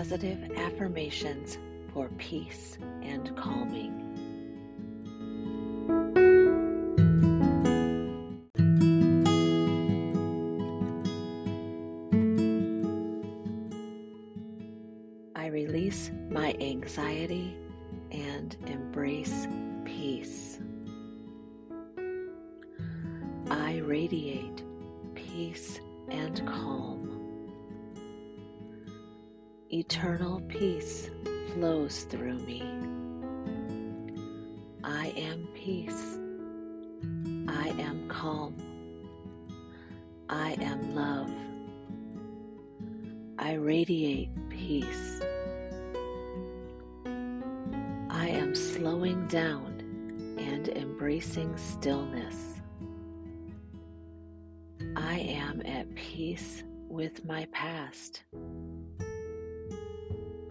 positive affirmations for peace and calming. I release my anxiety and embrace peace. I radiate peace and calm. Eternal peace flows through me. I am peace. I am calm. I am love. I radiate peace. I am slowing down and embracing stillness. I am at peace with my past.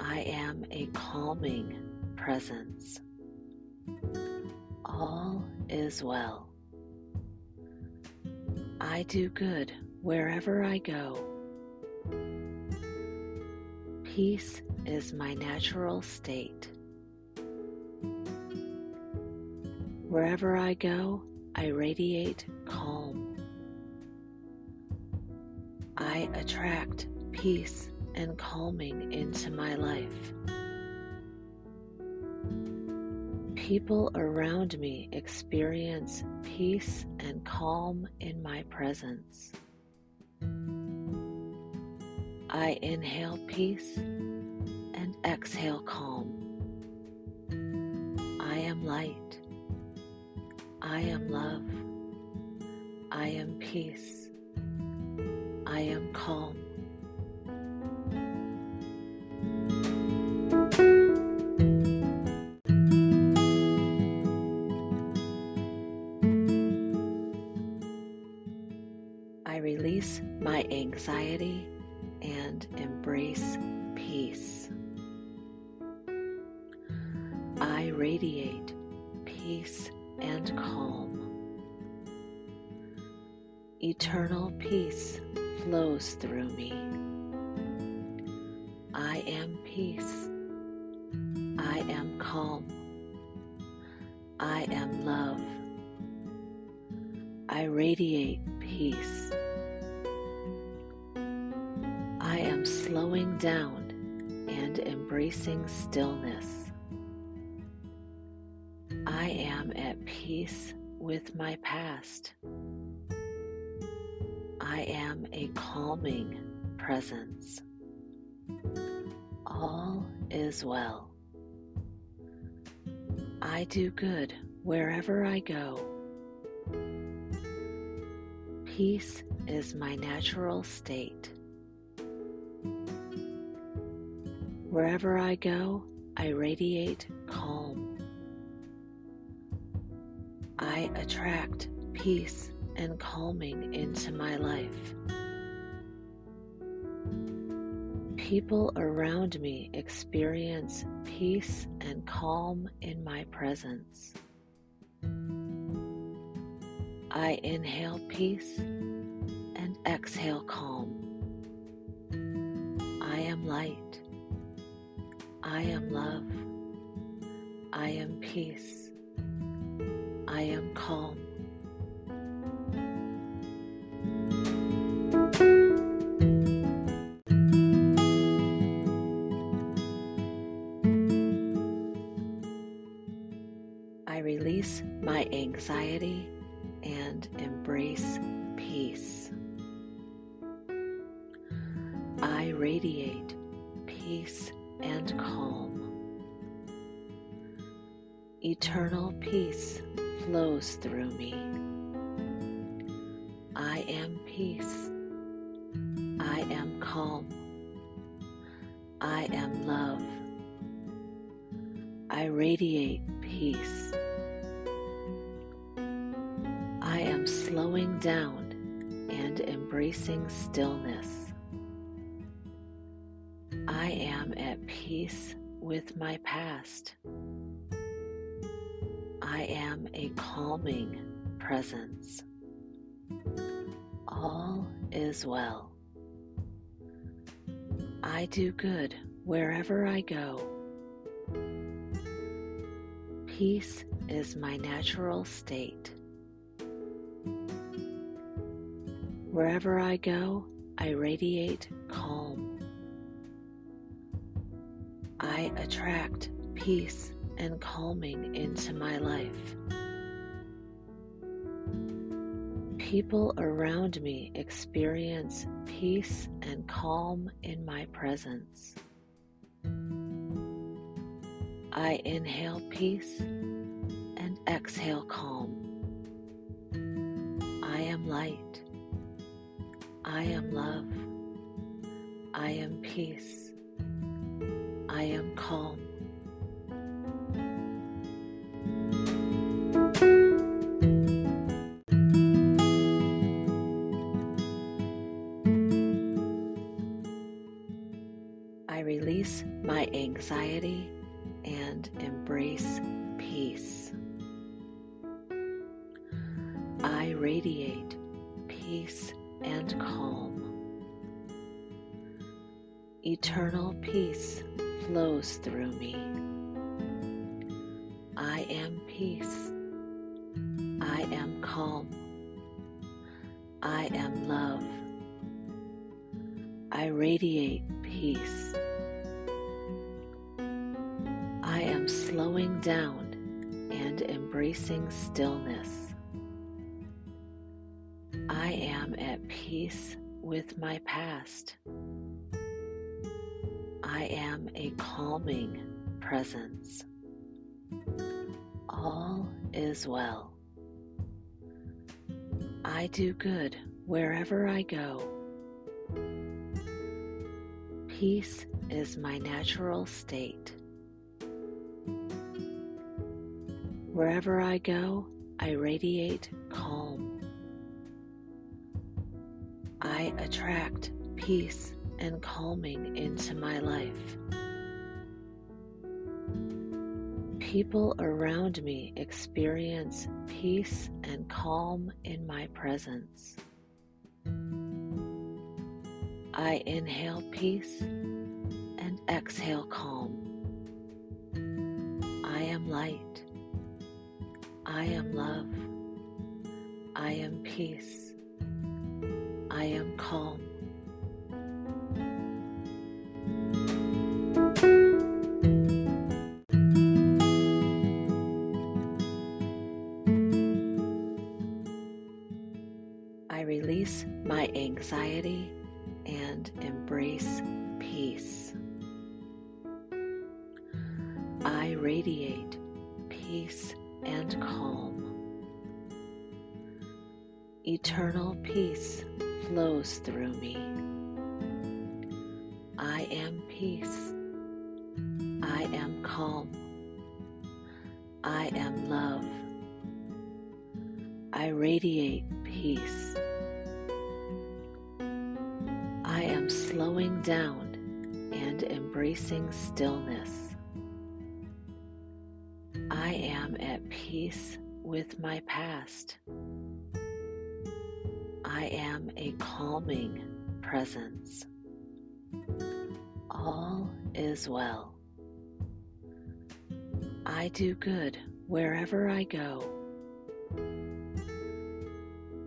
I am a calming presence. All is well. I do good wherever I go. Peace is my natural state. Wherever I go, I radiate calm. I attract peace and calming into my life. People around me experience peace and calm in my presence. I inhale peace and exhale calm. I am light. I am love. I am peace. I am calm. Anxiety and embrace peace. I radiate peace and calm. Eternal peace flows through me. I am peace. I am calm. I am love. I radiate peace. Am slowing down and embracing stillness. I am at peace with my past. I am a calming presence. All is well. I do good wherever I go. Peace is my natural state. Wherever I go, I radiate calm. I attract peace and calming into my life. People around me experience peace and calm in my presence. I inhale peace and exhale calm. I am light. I am love. I am peace. I am calm. I release my anxiety and embrace peace. I radiate peace and calm. Eternal peace flows through me. I am peace. I am calm. I am love. I radiate peace. I am slowing down and embracing stillness. Peace with my past. I am a calming presence. All is well. I do good wherever I go. Peace is my natural state. Wherever I go, I radiate calm. I attract peace and calming into my life. People around me experience peace and calm in my presence. I inhale peace and exhale calm. I am light. I am love. I am peace. I am calm. I release my anxiety and embrace peace. I radiate peace and calm. Eternal peace flows through me. I am peace. I am calm. I am love. I radiate peace. I am slowing down and embracing stillness. I am at peace with my past. I am a calming presence. All is well. I do good wherever I go. Peace is my natural state. Wherever I go, I radiate calm. I attract peace and calming into my life. People around me experience peace and calm in my presence. I inhale peace and exhale calm. I am light. I am love. I am peace. I am calm. I release my anxiety and embrace peace. I radiate peace and calm. Eternal peace flows through me. I am peace. I am calm. I am love. I radiate peace. Slowing down and embracing stillness. I am at peace with my past. I am a calming presence. All is well. I do good wherever I go.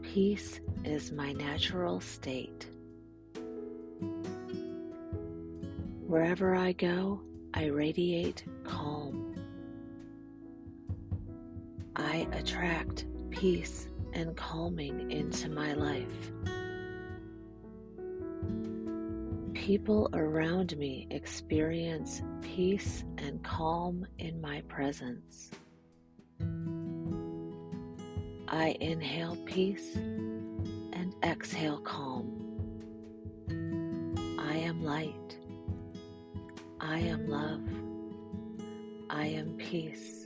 Peace is my natural state. Wherever I go, I radiate calm. I attract peace and calming into my life. People around me experience peace and calm in my presence. I inhale peace and exhale calm. Love.